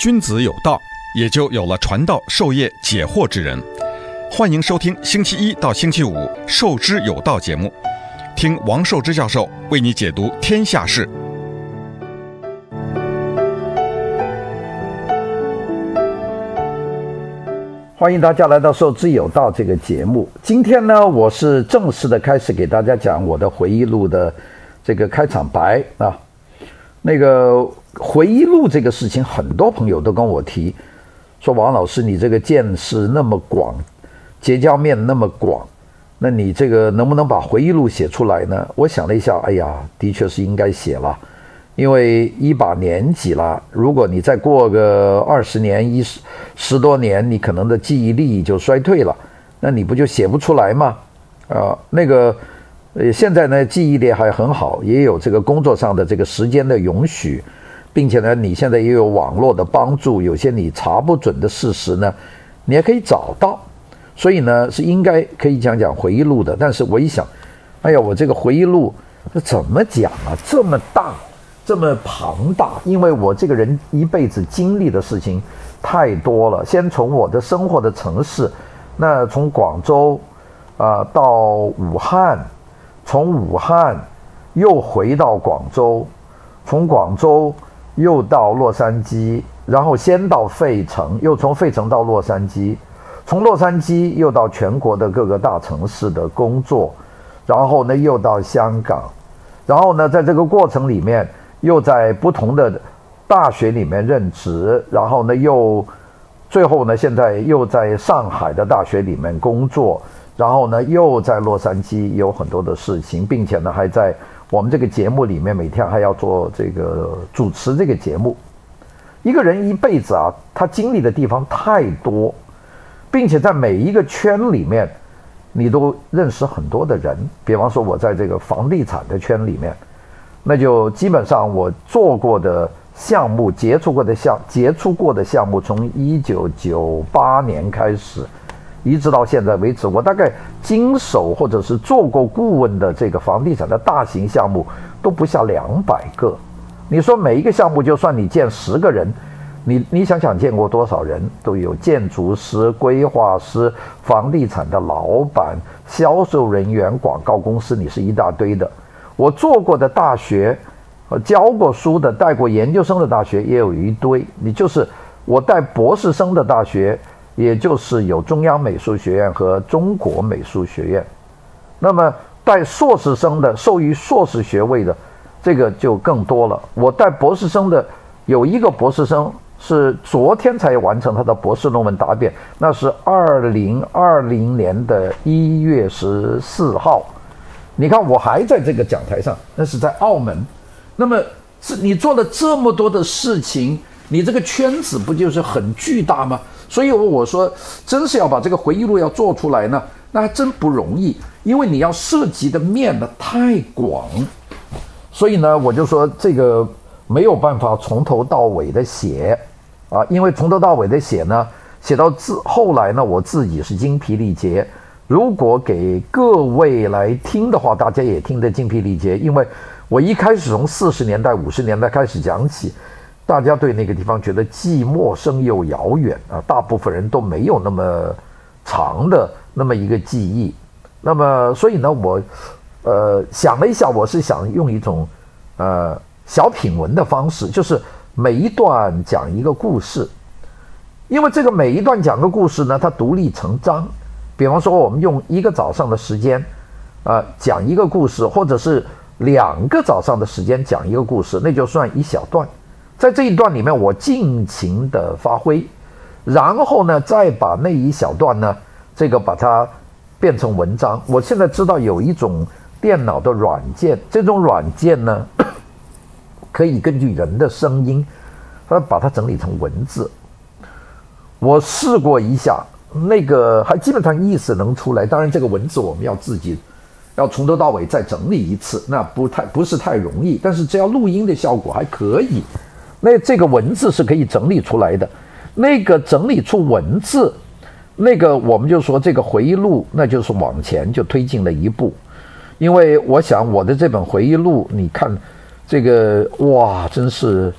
君子有道，也就有了传道授业解惑之人。欢迎收听星期一到星期五《授之有道》节目，听王寿之教授为你解读天下事。欢迎大家来到《授之有道》这个节目。今天呢，我是正式的开始给大家讲我的回忆录的这个开场白啊。那个回忆录这个事情，很多朋友都跟我提，说王老师，你这个见识那么广，结交面那么广，那你这个能不能把回忆录写出来呢？我想了一下，哎呀，的确是应该写了，因为一把年纪了，如果你再过个二十年、一十十多年，你可能的记忆力就衰退了，那你不就写不出来吗？啊，那个。呃，现在呢，记忆力还很好，也有这个工作上的这个时间的允许，并且呢，你现在也有网络的帮助，有些你查不准的事实呢，你也可以找到，所以呢，是应该可以讲讲回忆录的。但是我一想，哎呀，我这个回忆录这怎么讲啊？这么大，这么庞大，因为我这个人一辈子经历的事情太多了。先从我的生活的城市，那从广州啊、到武汉。从武汉又回到广州，从广州又到洛杉矶，然后先到费城，又从费城到洛杉矶，从洛杉矶又到全国的各个大城市的工作，然后呢又到香港，然后呢在这个过程里面又在不同的大学里面任职，然后呢又最后呢现在又在上海的大学里面工作。然后呢，又在洛杉矶有很多的事情，并且呢，还在我们这个节目里面每天还要做这个主持这个节目。一个人一辈子啊，他经历的地方太多，并且在每一个圈里面，你都认识很多的人。比方说，我在这个房地产的圈里面，那就基本上我做过的项目、接触过的项、接触过的项目，从一九九八年开始。一直到现在为止，我大概经手或者是做过顾问的这个房地产的大型项目都不下两百个。你说每一个项目，就算你见十个人，你你想想见过多少人？都有建筑师、规划师、房地产的老板、销售人员、广告公司，你是一大堆的。我做过的大学，教过书的、带过研究生的大学也有一堆。你就是我带博士生的大学。也就是有中央美术学院和中国美术学院，那么带硕士生的、授予硕士学位的，这个就更多了。我带博士生的，有一个博士生是昨天才完成他的博士论文答辩，那是二零二零年的一月十四号。你看，我还在这个讲台上，那是在澳门。那么是你做了这么多的事情，你这个圈子不就是很巨大吗？所以我说，真是要把这个回忆录要做出来呢，那还真不容易，因为你要涉及的面呢太广。所以呢，我就说这个没有办法从头到尾的写啊，因为从头到尾的写呢，写到自后来呢，我自己是精疲力竭。如果给各位来听的话，大家也听得精疲力竭，因为我一开始从四十年代、五十年代开始讲起。大家对那个地方觉得既陌生又遥远啊，大部分人都没有那么长的那么一个记忆。那么，所以呢，我呃想了一下，我是想用一种呃小品文的方式，就是每一段讲一个故事，因为这个每一段讲个故事呢，它独立成章。比方说，我们用一个早上的时间啊讲一个故事，或者是两个早上的时间讲一个故事，那就算一小段。在这一段里面，我尽情的发挥，然后呢，再把那一小段呢，这个把它变成文章。我现在知道有一种电脑的软件，这种软件呢，可以根据人的声音，它把它整理成文字。我试过一下，那个还基本上意思能出来。当然，这个文字我们要自己要从头到尾再整理一次，那不太不是太容易。但是只要录音的效果还可以。那这个文字是可以整理出来的，那个整理出文字，那个我们就说这个回忆录，那就是往前就推进了一步，因为我想我的这本回忆录，你看这个哇，真是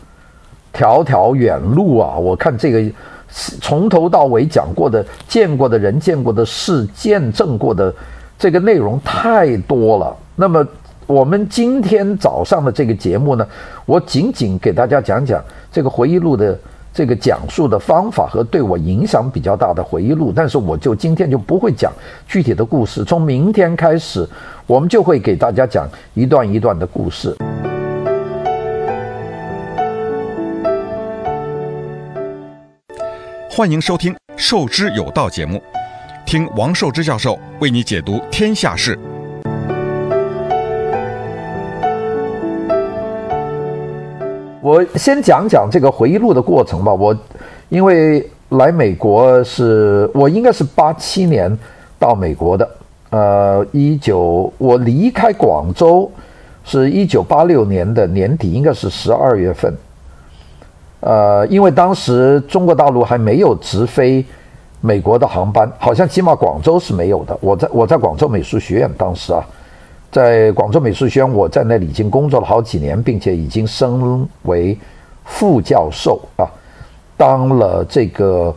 条条远路啊！我看这个从头到尾讲过的、见过的人、见过的事、见证过的这个内容太多了。那么我们今天早上的这个节目呢，我仅仅给大家讲讲这个回忆录的这个讲述的方法和对我影响比较大的回忆录。但是我就今天就不会讲具体的故事，从明天开始，我们就会给大家讲一段一段的故事。欢迎收听《受之有道》节目，听王寿之教授为你解读天下事。我先讲讲这个回忆录的过程吧。我因为来美国是我应该是八七年到美国的，呃，一九我离开广州是一九八六年的年底，应该是十二月份。呃，因为当时中国大陆还没有直飞美国的航班，好像起码广州是没有的。我在我在广州美术学院，当时啊，在广州美术学院，我在那里已经工作了好几年，并且已经升为副教授啊，当了这个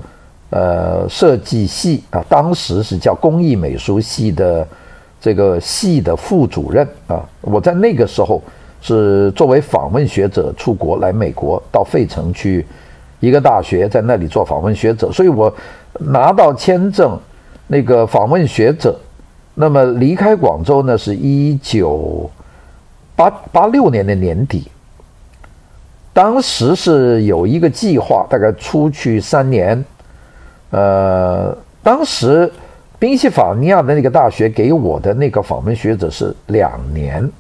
呃设计系啊，当时是叫工艺美术系的这个系的副主任啊。我在那个时候。是作为访问学者出国来美国，到费城去一个大学，在那里做访问学者，所以我拿到签证，那个访问学者，那么离开广州呢，是一九八八六年的年底，当时是有一个计划，大概出去三年，呃，当时宾夕法尼亚的那个大学给我的那个访问学者是两年。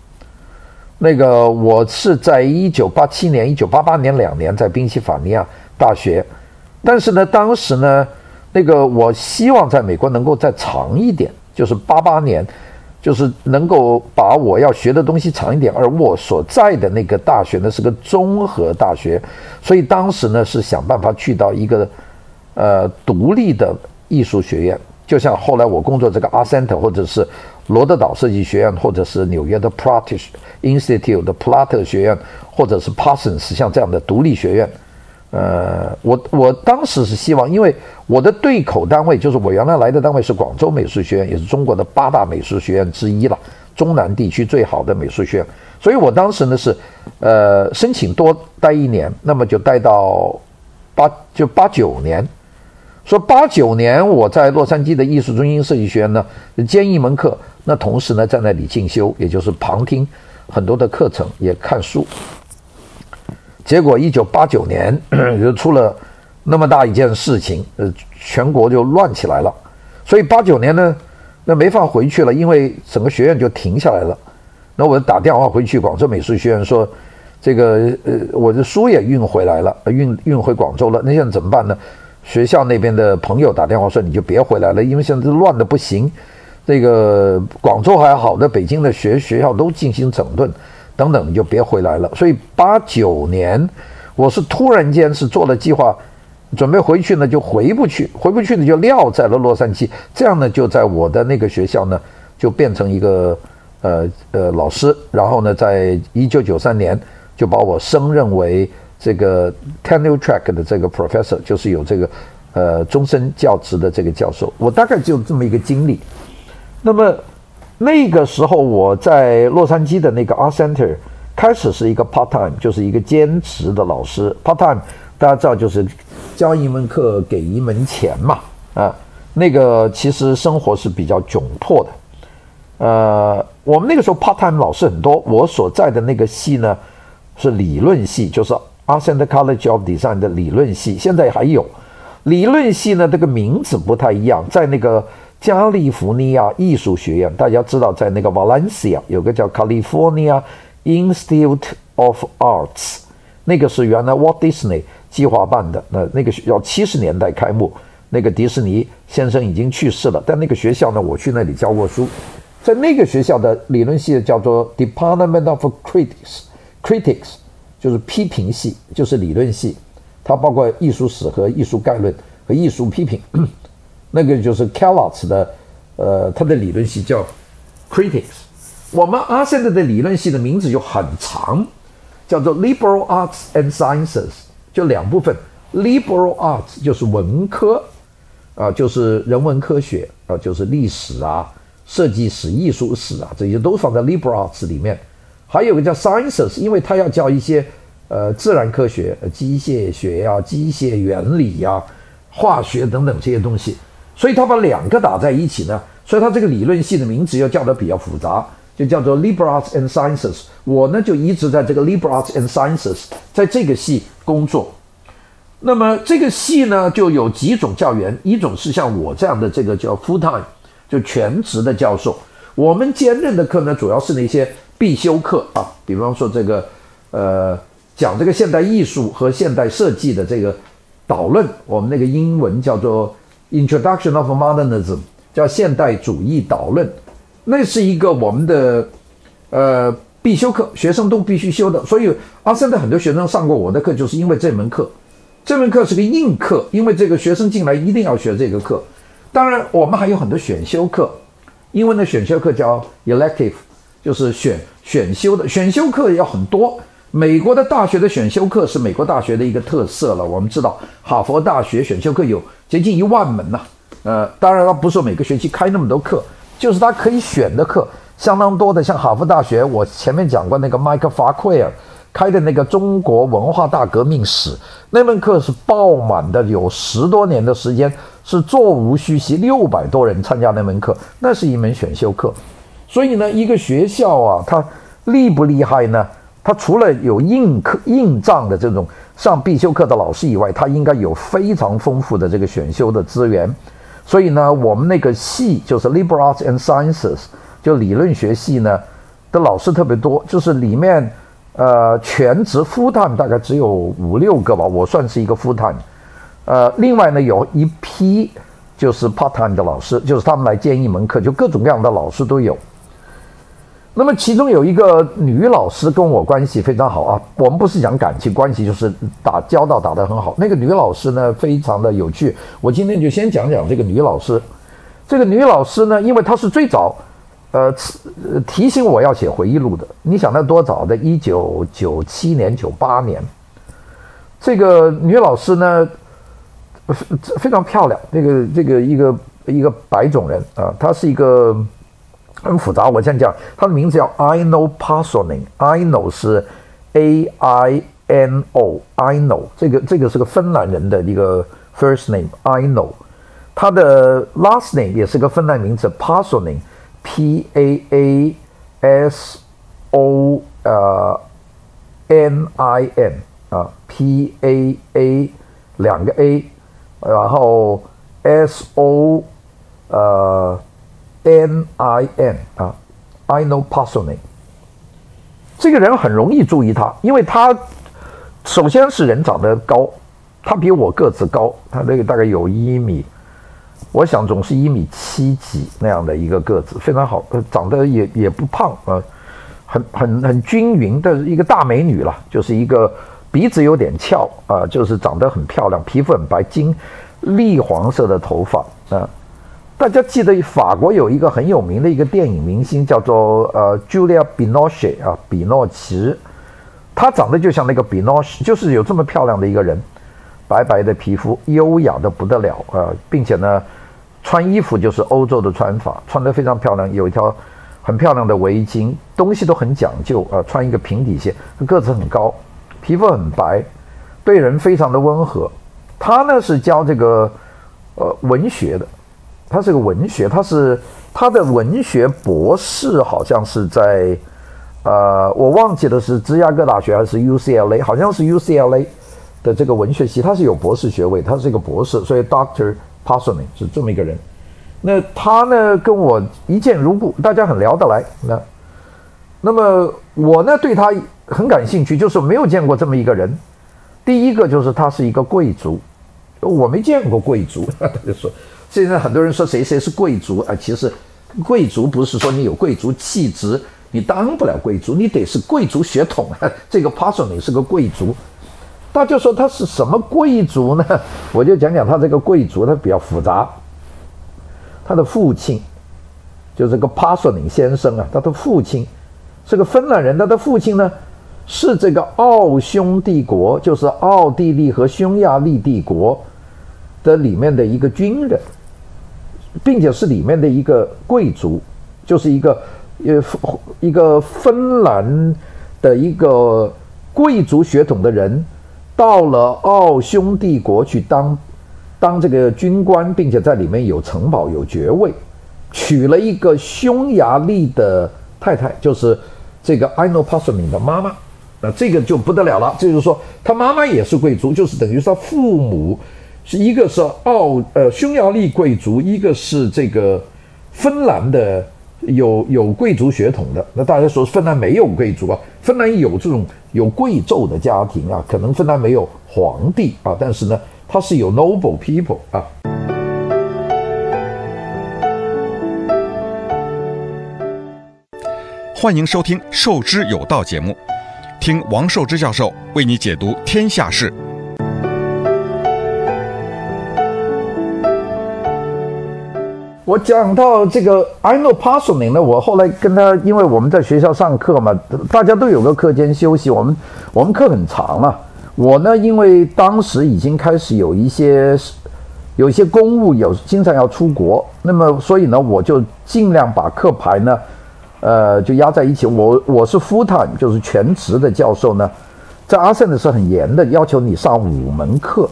那个我是在一九八七年、一九八八年两年在宾夕法尼亚大学，但是呢，当时呢，那个我希望在美国能够再长一点，就是八八年，就是能够把我要学的东西长一点。而我所在的那个大学呢是个综合大学，所以当时呢是想办法去到一个呃独立的艺术学院，就像后来我工作这个 Art Center 或者是。罗德岛设计学院，或者是纽约的 Pratt Institute 的普拉特学院，或者是 Parsons 像这样的独立学院，呃，我我当时是希望，因为我的对口单位就是我原来来的单位是广州美术学院，也是中国的八大美术学院之一了，中南地区最好的美术学院，所以我当时呢是，呃，申请多待一年，那么就待到八就八九年。说八九年我在洛杉矶的艺术中心设计学院呢兼一门课，那同时呢在那里进修，也就是旁听很多的课程，也看书。结果一九八九年 就出了那么大一件事情，呃，全国就乱起来了。所以八九年呢，那没法回去了，因为整个学院就停下来了。那我打电话回去广州美术学院说，这个呃我的书也运回来了，运运回广州了，那现在怎么办呢？学校那边的朋友打电话说：“你就别回来了，因为现在乱的不行。这个广州还好那，北京的学学校都进行整顿，等等，你就别回来了。”所以八九年，我是突然间是做了计划，准备回去呢，就回不去，回不去呢就撂在了洛杉矶。这样呢，就在我的那个学校呢，就变成一个呃呃老师。然后呢，在一九九三年就把我升任为。这个 tenure track 的这个 professor 就是有这个呃终身教职的这个教授，我大概就这么一个经历。那么那个时候我在洛杉矶的那个 art center 开始是一个 part time，就是一个兼职的老师。part time 大家知道就是教一门课给一门钱嘛啊，那个其实生活是比较窘迫的。呃，我们那个时候 part time 老师很多，我所在的那个系呢是理论系，就是。Art Center College of Design 的理论系现在还有，理论系呢，这个名字不太一样，在那个加利福尼亚艺术学院，大家知道，在那个 Valencia 有个叫 California Institute of Arts，那个是原来 Walt Disney 计划办的，那那个学校七十年代开幕，那个迪士尼先生已经去世了，但那个学校呢，我去那里教过书，在那个学校的理论系叫做 Department of Critics，Critics。就是批评系，就是理论系，它包括艺术史和艺术概论和艺术批评。那个就是 Kellogg 的，呃，他的理论系叫 Critics。我们 Art Center 的理论系的名字就很长，叫做 Liberal Arts and Sciences，就两部分，liberal arts 就是文科，啊，就是人文科学啊，就是历史啊、设计史、艺术史啊，这些都放在 liberal arts 里面。还有个叫 sciences，因为它要教一些呃自然科学、机械学呀、啊、机械原理呀、化学等等这些东西，所以他把两个打在一起呢，所以他这个理论系的名字又叫得比较复杂，就叫做 liberal arts and sciences。我呢就一直在这个 liberal arts and sciences，在这个系工作。那么这个系呢就有几种教员，一种是像我这样的这个叫 full time，就全职的教授。我们兼任的课呢主要是那些。必修课啊，比方说这个，呃，讲这个现代艺术和现代设计的这个导论，我们那个英文叫做 Introduction of Modernism，叫现代主义导论，那是一个我们的呃必修课，学生都必须修的。所以阿森的很多学生上过我的课，就是因为这门课，这门课是个硬课，因为这个学生进来一定要学这个课。当然，我们还有很多选修课，英文的选修课叫 elective。就是选选修的选修课要很多。美国的大学的选修课是美国大学的一个特色了。我们知道，哈佛大学选修课有接近一万门呐。呃，当然了，不是每个学期开那么多课，就是他可以选的课相当多的。像哈佛大学，我前面讲过那个麦克法奎尔开的那个中国文化大革命史那门课是爆满的，有十多年的时间是座无虚席，六百多人参加那门课，那是一门选修课。所以呢，一个学校啊，它厉不厉害呢？他除了有硬课硬仗的这种上必修课的老师以外，他应该有非常丰富的这个选修的资源。所以呢，我们那个系就是 Liberal Arts and Sciences，就理论学系呢的老师特别多，就是里面呃全职 full time 大概只有五六个吧，我算是一个 full time。呃，另外呢，有一批就是 part time 的老师，就是他们来建一门课，就各种各样的老师都有。那么其中有一个女老师跟我关系非常好啊，我们不是讲感情关系，就是打交道打得很好。那个女老师呢，非常的有趣。我今天就先讲讲这个女老师。这个女老师呢，因为她是最早，呃，提醒我要写回忆录的。你想那多早的？一九九七年、九八年。这个女老师呢，非常漂亮。这个这个一个一个白种人啊，她是一个。很复杂，我先讲，他的名字叫 Aino Pasonen，Aino 是 A I N O，Aino 这个这个是个芬兰人的一个 first name，Aino，他的 last name 也是个芬兰名字 Parsoning。P A A S O 呃 N I N 啊，P A A 两个 A，然后 S O 呃。N I N 啊，I know Pasonen，这个人很容易注意他，因为他首先是人长得高，他比我个子高，他那个大概有一米，我想总是一米七几那样的一个个子，非常好，长得也也不胖啊，很很很均匀的一个大美女了，就是一个鼻子有点翘啊，就是长得很漂亮，皮肤很白，金栗黄色的头发啊。大家记得法国有一个很有名的一个电影明星叫做呃 Julia Binoche 啊，比诺奇，她长得就像那个比诺什，就是有这么漂亮的一个人，白白的皮肤，优雅的不得了啊，并且呢，穿衣服就是欧洲的穿法，穿得非常漂亮，有一条很漂亮的围巾，东西都很讲究啊，穿一个平底鞋，个子很高，皮肤很白，对人非常的温和。她呢是教这个呃文学的。他是个文学，他是他的文学博士，好像是在，呃，我忘记了是芝加哥大学还是 UCLA，好像是 UCLA 的这个文学系，他是有博士学位，他是一个博士，所以 Doctor Pasonen 是这么一个人。那他呢跟我一见如故，大家很聊得来。那那么我呢对他很感兴趣，就是没有见过这么一个人。第一个就是他是一个贵族，我没见过贵族，他就说。现在很多人说谁谁是贵族啊？其实，贵族不是说你有贵族气质，你当不了贵族，你得是贵族血统。这个 p a s s o n 是个贵族，大家说他是什么贵族呢？我就讲讲他这个贵族，他比较复杂。他的父亲就这个 p a s s o n 先生啊，他的父亲是个芬兰人，他的父亲呢是这个奥匈帝国，就是奥地利和匈牙利帝国的里面的一个军人，并且是里面的一个贵族，就是一个呃一个芬兰的一个贵族血统的人，到了奥匈帝国去当当这个军官，并且在里面有城堡有爵位，娶了一个匈牙利的太太，就是这个 Ino Passoning 的妈妈。那这个就不得了了，这就是说他妈妈也是贵族，就是等于说父母是一个是奥呃匈牙利贵族，一个是这个芬兰的有有贵族血统的。那大家说芬兰没有贵族啊？芬兰有这种有贵胄的家庭啊，可能芬兰没有皇帝啊，但是呢，它是有 noble people 啊。欢迎收听《授之有道》节目。听王寿之教授为你解读天下事。我讲到这个，I know Passoning 呢，我后来跟他，因为我们在学校上课嘛，大家都有个课间休息，我们我们课很长了。我呢，因为当时已经开始有一些有一些公务，有经常要出国，那么所以呢，我就尽量把课排呢。呃，就压在一起。我我是 full time，就是全职的教授呢，在阿森的是很严的，要求你上五门课，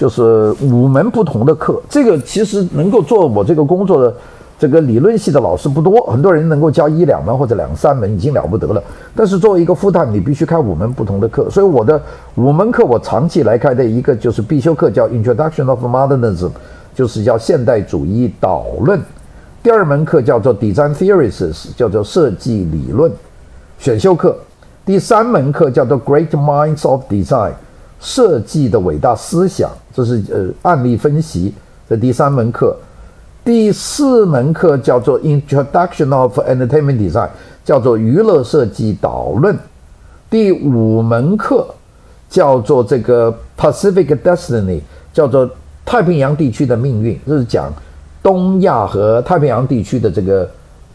就是五门不同的课。这个其实能够做我这个工作的这个理论系的老师不多，很多人能够教一两门或者两三门已经了不得了。但是作为一个复旦你必须开五门不同的课。所以我的五门课我长期来开的一个就是必修课，叫 Introduction of Modernism，就是叫现代主义导论。第二门课叫做 Design Theories，叫做设计理论，选修课。第三门课叫做 Great Minds of Design，设计的伟大思想，这是呃案例分析。这第三门课。第四门课叫做 Introduction of Entertainment Design，叫做娱乐设计导论。第五门课叫做这个 Pacific Destiny，叫做太平洋地区的命运，这是讲。东亚和太平洋地区的这个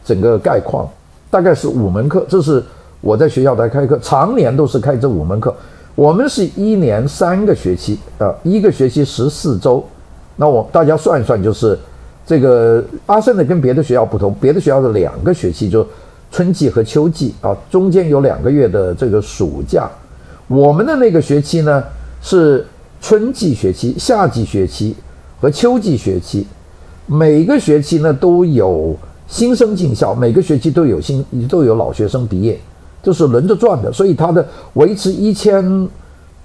整个概况，大概是五门课。这是我在学校来开课，常年都是开这五门课。我们是一年三个学期啊，一个学期十四周。那我大家算一算，就是这个阿森的跟别的学校不同，别的学校是两个学期就春季和秋季啊，中间有两个月的这个暑假。我们的那个学期呢是春季学期、夏季学期和秋季学期。每个学期呢都有新生进校，每个学期都有新都有老学生毕业，就是轮着转的，所以它的维持一千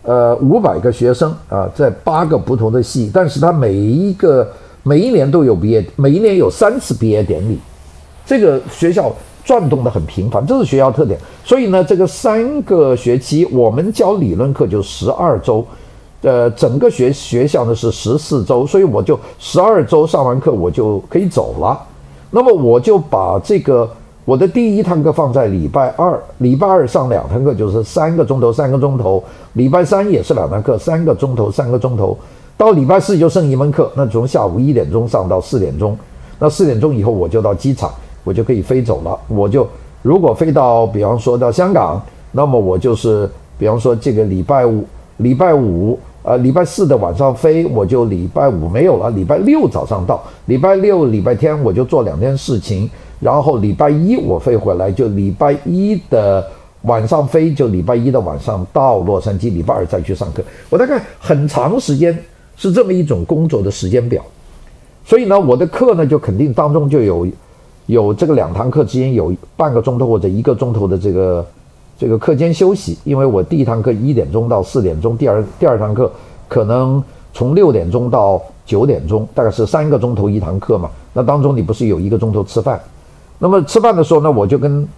呃五百个学生啊，在八个不同的系，但是它每一个每一年都有毕业，每一年有三次毕业典礼，这个学校转动的很频繁，这是学校特点。所以呢，这个三个学期我们教理论课就十二周。呃，整个学学校呢是十四周，所以我就十二周上完课我就可以走了。那么我就把这个我的第一堂课放在礼拜二，礼拜二上两堂课就是三个钟头，三个钟头。礼拜三也是两堂课，三个钟头，三个钟头。到礼拜四就剩一门课，那从下午一点钟上到四点钟。那四点钟以后我就到机场，我就可以飞走了。我就如果飞到，比方说到香港，那么我就是比方说这个礼拜五，礼拜五。呃，礼拜四的晚上飞，我就礼拜五没有了。礼拜六早上到，礼拜六、礼拜天我就做两件事情，然后礼拜一我飞回来，就礼拜一的晚上飞，就礼拜一的晚上到洛杉矶，礼拜二再去上课。我大概很长时间是这么一种工作的时间表，所以呢，我的课呢就肯定当中就有有这个两堂课之间有半个钟头或者一个钟头的这个。这个课间休息，因为我第一堂课一点钟到四点钟，第二第二堂课可能从六点钟到九点钟，大概是三个钟头一堂课嘛。那当中你不是有一个钟头吃饭？那么吃饭的时候呢，我就跟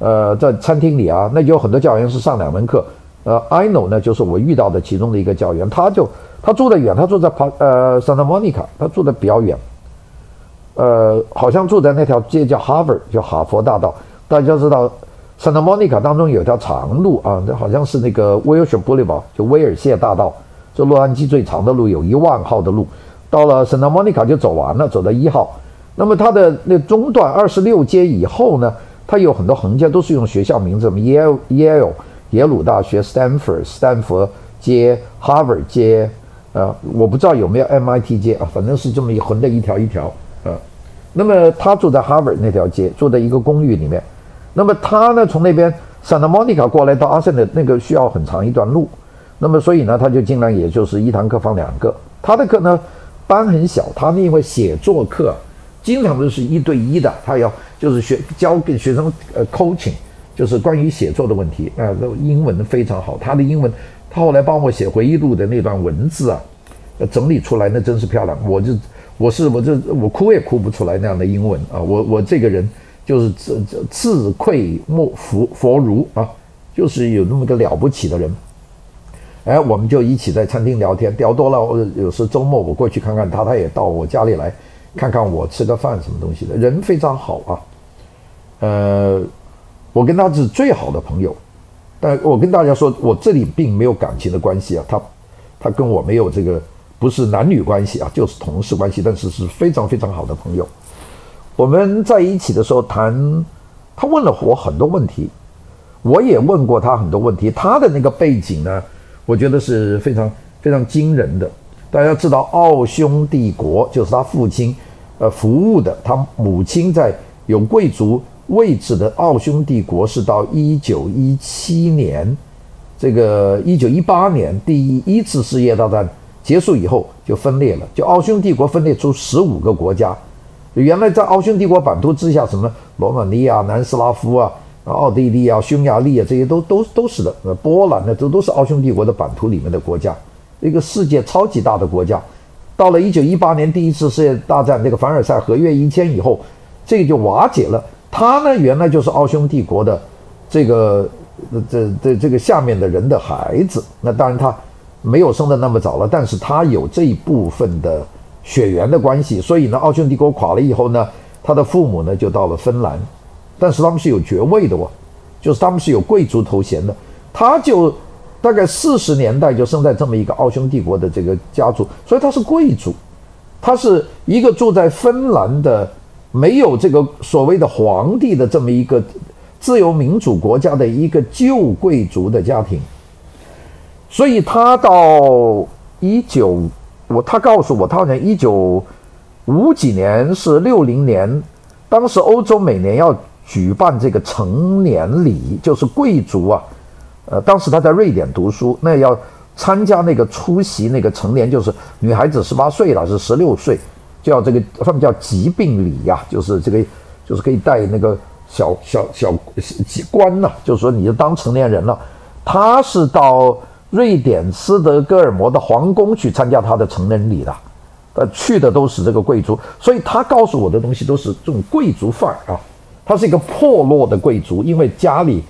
呃在餐厅里啊，那有很多教员是上两门课。呃，I know 呢就是我遇到的其中的一个教员，他就他住得远，他住在帕呃 Santa Monica，他住的比较远。呃，好像住在那条街叫 Harvard，叫哈佛大道，大家知道。Santa Monica 当中有条长路啊，那好像是那个 Wilshire Boulevard，就威尔谢大道，这洛杉矶最长的路，有一万号的路。到了 Santa Monica 就走完了，走到一号。那么它的那中段二十六街以后呢，它有很多横街都是用学校名字，什么耶耶鲁耶鲁大学、Stanford 斯坦福街、Harvard 街，啊，我不知道有没有 MIT 街啊，反正是这么一横的一条一条啊。那么他住在 Harvard 那条街，住在一个公寓里面。那么他呢，从那边 Santa Monica 过来到阿森的那个需要很长一段路。那么所以呢，他就尽量也就是一堂课放两个。他的课呢，班很小，他因为写作课。经常都是一对一的，他要就是学教给学生呃 coaching，就是关于写作的问题啊，那、呃、英文非常好，他的英文，他后来帮我写回忆录的那段文字啊，整理出来那真是漂亮，我就我是我这我哭也哭不出来那样的英文啊，我我这个人就是自自自愧莫弗弗如啊，就是有那么个了不起的人，哎，我们就一起在餐厅聊天，聊多了，有时周末我过去看看他，他也到我家里来。看看我吃个饭什么东西的，人非常好啊，呃，我跟他是最好的朋友，但我跟大家说，我这里并没有感情的关系啊，他他跟我没有这个不是男女关系啊，就是同事关系，但是是非常非常好的朋友。我们在一起的时候谈，他问了我很多问题，我也问过他很多问题，他的那个背景呢，我觉得是非常非常惊人的。大家知道，奥匈帝国就是他父亲，呃，服务的。他母亲在有贵族位置的奥匈帝国是到一九一七年，这个一九一八年第一次世界大战结束以后就分裂了，就奥匈帝国分裂出十五个国家。原来在奥匈帝国版图之下，什么罗马尼亚、南斯拉夫啊、奥地利啊、匈牙利啊，这些都都都是的。波兰呢，这都是奥匈帝国的版图里面的国家。一个世界超级大的国家，到了一九一八年第一次世界大战那个凡尔赛合约一签以后，这个就瓦解了。他呢，原来就是奥匈帝国的这个这这这个下面的人的孩子。那当然他没有生得那么早了，但是他有这一部分的血缘的关系。所以呢，奥匈帝国垮了以后呢，他的父母呢就到了芬兰，但是他们是有爵位的哦，就是他们是有贵族头衔的，他就。大概四十年代就生在这么一个奥匈帝国的这个家族，所以他是贵族，他是一个住在芬兰的没有这个所谓的皇帝的这么一个自由民主国家的一个旧贵族的家庭，所以他到一九我他告诉我，他好像一九五几年是六零年，当时欧洲每年要举办这个成年礼，就是贵族啊。呃，当时他在瑞典读书，那要参加那个出席那个成年，就是女孩子十八岁了，是十六岁，就要这个他们叫疾病礼呀、就是这个就是可以带那个小小小几冠呐，就是说你就当成年人了。他是到瑞典斯德哥尔摩的皇宫去参加他的成人礼的，呃，去的都是这个贵族，所以他告诉我的东西都是这种贵族范儿啊。他是一个破落的贵族，因为家里。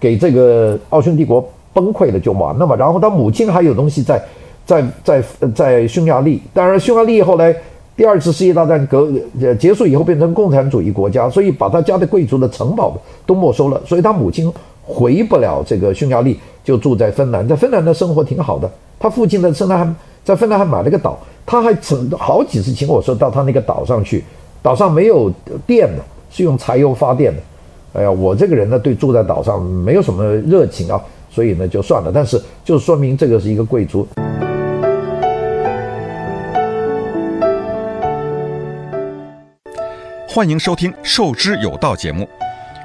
给这个奥匈帝国崩溃了就完了嘛，然后他母亲还有东西在，在在在匈牙利，当然匈牙利后来第二次世界大战革呃结束以后变成共产主义国家，所以把他家的贵族的城堡都没收了，所以他母亲回不了这个匈牙利，就住在芬兰，在芬兰的生活挺好的。他父亲呢，甚至还在芬兰还买了个岛，他还曾好几次请我说到他那个岛上去，岛上没有电的，是用柴油发电的。哎呀，我这个人呢，对住在岛上没有什么热情啊，所以呢就算了。但是就说明这个是一个贵族。欢迎收听《授之有道》节目，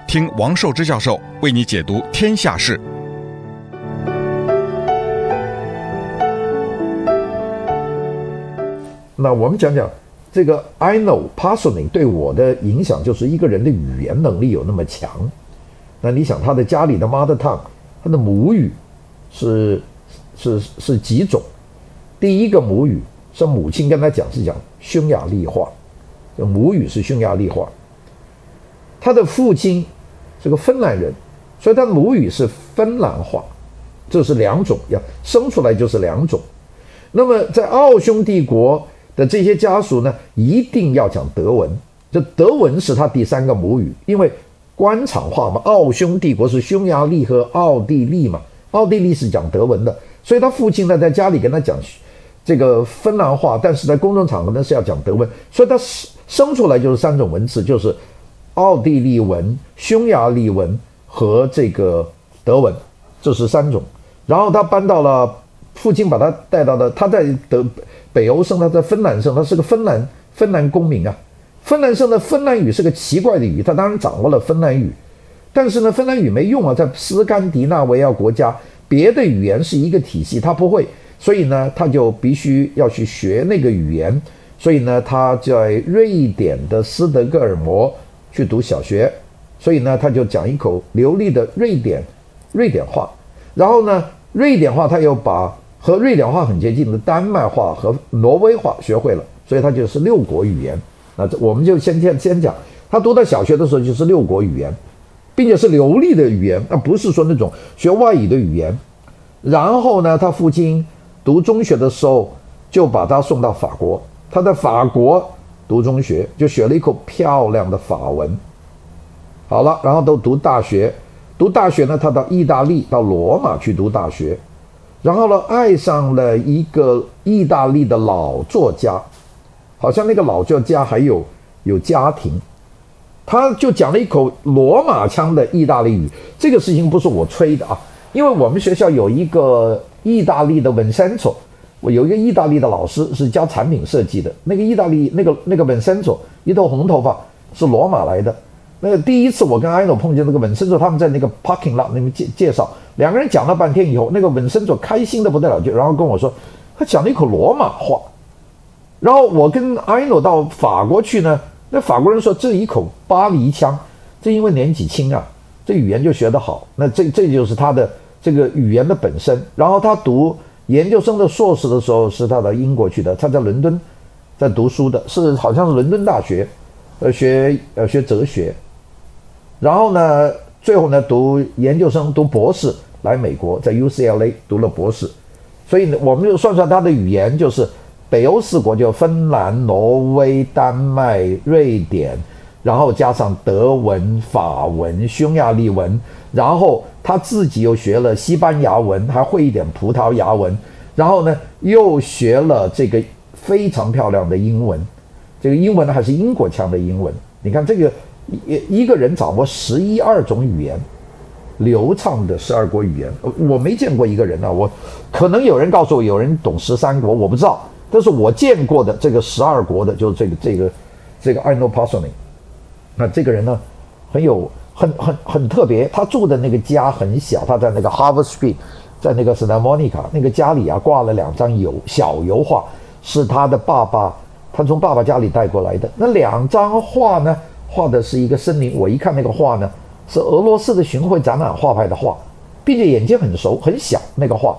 听王寿之教授为你解读天下事。那我们讲讲。这个 I know Pasolini 对我的影响就是一个人的语言能力有那么强。那你想他的家里的 mother tongue，他的母语是是是几种？第一个母语是母亲跟他讲是讲匈牙利话，母语是匈牙利话。他的父亲是个芬兰人，所以他母语是芬兰话。这是两种，要生出来就是两种。那么在奥匈帝国。的这些家属呢，一定要讲德文。这德文是他第三个母语，因为官场话嘛。奥匈帝国是匈牙利和奥地利嘛，奥地利是讲德文的，所以他父亲呢在家里跟他讲这个芬兰话，但是在公众场合呢是要讲德文。所以他生生出来就是三种文字，就是奥地利文、匈牙利文和这个德文，这是三种。然后他搬到了，父亲把他带到了，他在德北欧生，他在芬兰生，他是个芬兰芬兰公民啊。芬兰生的芬兰语是个奇怪的语，他当然掌握了芬兰语，但是呢，芬兰语没用啊，在斯堪的纳维亚国家，别的语言是一个体系，他不会，所以呢，他就必须要去学那个语言。所以呢，他在瑞典的斯德哥尔摩去读小学，所以呢，他就讲一口流利的瑞典瑞典话。然后呢，瑞典话他又把和瑞典话很接近的丹麦话和挪威话学会了，所以他就是六国语言。那这我们就先先先讲，他读到小学的时候就是六国语言，并且是流利的语言，而不是说那种学外语的语言。然后呢，他父亲读中学的时候就把他送到法国。他在法国读中学，就学了一口漂亮的法文。好了，然后都读大学，读大学呢，他到意大利，到罗马去读大学，然后呢，爱上了一个意大利的老作家，好像那个老作家还有有家庭，他就讲了一口罗马腔的意大利语。这个事情不是我吹的啊，因为我们学校有一个意大利的文森佐。我有一个意大利的老师是教产品设计的，那个意大利那个那个文森佐一头红头发是罗马来的。那个第一次我跟艾诺碰见那个文森佐，他们在那个 parking lot 那边介介绍，两个人讲了半天以后，那个文森佐开心的不得了，就然后跟我说，他讲了一口罗马话。然后我跟艾诺到法国去呢，那法国人说这一口巴黎腔，这因为年纪轻啊，这语言就学得好。那这这就是他的这个语言的本身。然后他读。研究生的硕士的时候是他到英国去的，他在伦敦在读书的，是好像是伦敦大学，呃学呃学哲学，然后呢，最后呢读研究生读博士来美国，在 UCLA 读了博士，所以呢我们就算算他的语言，就是北欧四国就芬兰、挪威、丹麦、瑞典，然后加上德文、法文、匈牙利文，然后。他自己又学了西班牙文，还会一点葡萄牙文，然后呢，又学了这个非常漂亮的英文，这个英文呢还是英国腔的英文。你看这个一一个人掌握十一二种语言，流畅的十二国语言，我没见过一个人啊，我可能有人告诉我有人懂十三国，我不知道，但是我见过的这个十二国的，就是这个这个这个 Aino Pasanen，那这个人呢很有。很很很特别，他住的那个家很小，他在那个 Harvard Street，在那个 Santa Monica 那个家里啊，挂了两张油小油画，是他的爸爸，他从爸爸家里带过来的。那两张画呢，画的是一个森林。我一看那个画呢，是俄罗斯的巡回展览画派的画，并且眼睛很熟很小那个画。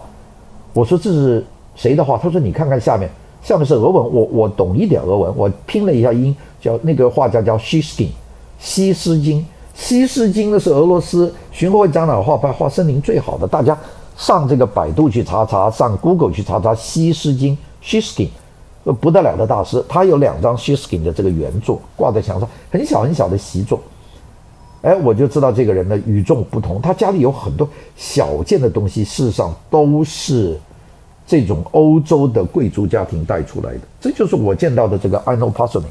我说这是谁的画？他说你看看下面，下面是俄文，我我懂一点俄文，我拼了一下音，叫那个画家叫希斯金，希斯金。希斯金呢是俄罗斯巡回展览画派画森林最好的，大家上这个百度去查查，上 Google 去查查希斯金希施金不得了的大师。他有两张 Shishkin 的这个原作挂在墙上，很小很小的习作。哎，我就知道这个人呢与众不同。他家里有很多小件的东西，事实上都是这种欧洲的贵族家庭带出来的。这就是我见到的这个 I know Pasanen。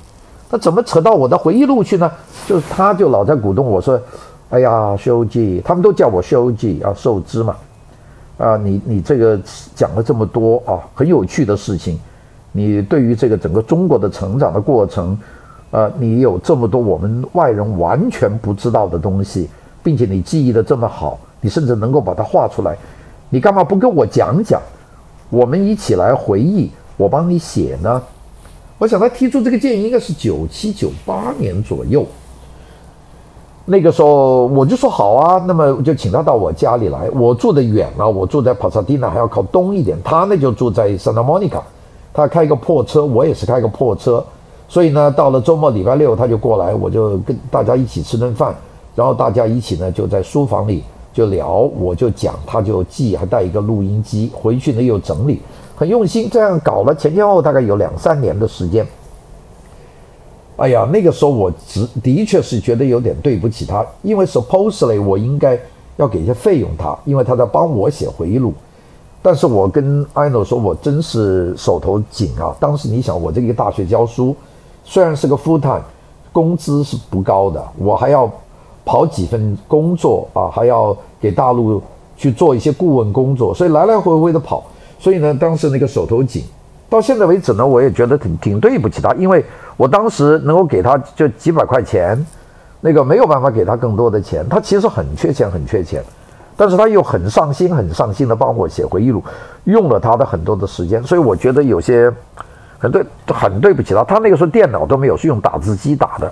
那怎么扯到我的回忆录去呢？就是他，就老在鼓动我说：“哎呀，修记，他们都叫我修记啊，受之嘛。啊，你你这个讲了这么多啊，很有趣的事情。你对于这个整个中国的成长的过程，啊，你有这么多我们外人完全不知道的东西，并且你记忆的这么好，你甚至能够把它画出来，你干嘛不跟我讲讲？我们一起来回忆，我帮你写呢？”我想他提出这个建议应该是九七九八年左右，那个时候我就说好啊，那么就请他到我家里来。我住得远了，我住在帕萨蒂纳，还要靠东一点。他呢就住在 Santa Monica，他开个破车，我也是开个破车，所以呢到了周末礼拜六他就过来，我就跟大家一起吃顿饭，然后大家一起呢就在书房里就聊，我就讲，他就记，还带一个录音机，回去呢又整理。很用心，这样搞了前前后后大概有两三年的时间。哎呀，那个时候我只的确是觉得有点对不起他，因为 supposedly 我应该要给一些费用他，因为他在帮我写回忆录。但是我跟 Aino 说，我真是手头紧啊。当时你想，我这个大学教书，虽然是个 full time，工资是不高的，我还要跑几份工作啊，还要给大陆去做一些顾问工作，所以来来回回的跑。所以呢，当时那个手头紧，到现在为止呢，我也觉得挺挺对不起他，因为我当时能够给他就几百块钱，那个没有办法给他更多的钱，他其实很缺钱，很缺钱，但是他又很上心，很上心的帮我写回忆录，用了他的很多的时间，所以我觉得有些很对，很对不起他。他那个时候电脑都没有，是用打字机打的，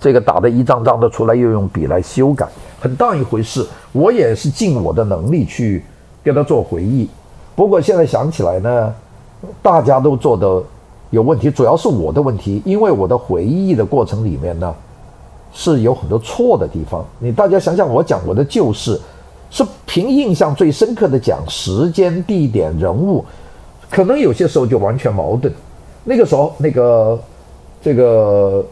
这个打的一张张的出来，又用笔来修改，很当一回事。我也是尽我的能力去给他做回忆。不过现在想起来呢，大家都做的有问题，主要是我的问题，因为我的回忆的过程里面呢，是有很多错的地方。你大家想想，我讲我的旧事，是凭印象最深刻的讲时间、地点、人物，可能有些时候就完全矛盾。那个时候，那个这个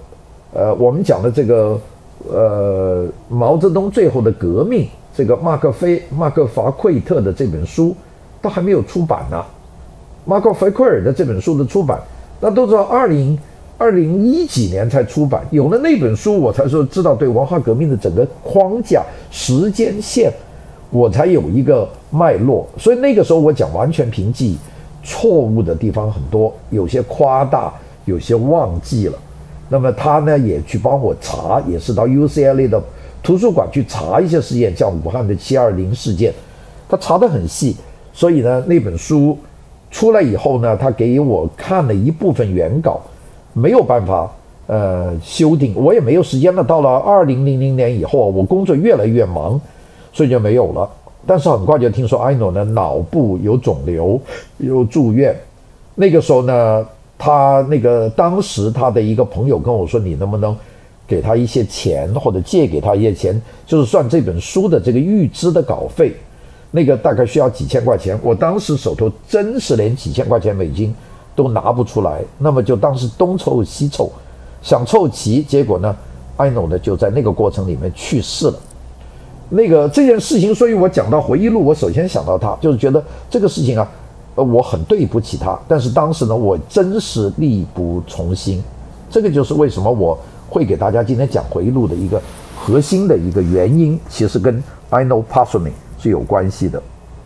呃，我们讲的这个呃，毛泽东最后的革命，这个马克菲马克法奎特的这本书。都还没有出版呢，马克·菲奎尔的这本书的出版，那都是二零二零一几年才出版。有了那本书，我才说知道对文化革命的整个框架、时间线，我才有一个脉络。所以那个时候我讲完全凭记，错误的地方很多，有些夸大，有些忘记了。那么他呢也去帮我查，也是到 UCLA 的图书馆去查一些事件，像武汉的七二零事件，他查得很细。所以呢，那本书出来以后呢，他给我看了一部分原稿，没有办法呃修订，我也没有时间了。到了二零零零年以后，我工作越来越忙，所以就没有了。但是很快就听说艾诺呢脑部有肿瘤，又住院。那个时候呢，他那个当时他的一个朋友跟我说：“你能不能给他一些钱，或者借给他一些钱，就是算这本书的这个预支的稿费。”那个大概需要几千块钱，我当时手头真是连几千块钱美金都拿不出来，那么就当时东凑西凑，想凑齐，结果呢，艾诺呢就在那个过程里面去世了。那个这件事情，所以我讲到回忆录，我首先想到他，就是觉得这个事情啊，呃，我很对不起他，但是当时呢，我真是力不从心。这个就是为什么我会给大家今天讲回忆录的一个核心的一个原因，其实跟 I know p a s s o n i n g 是有关系的。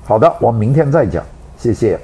好的，我们明天再讲，谢谢。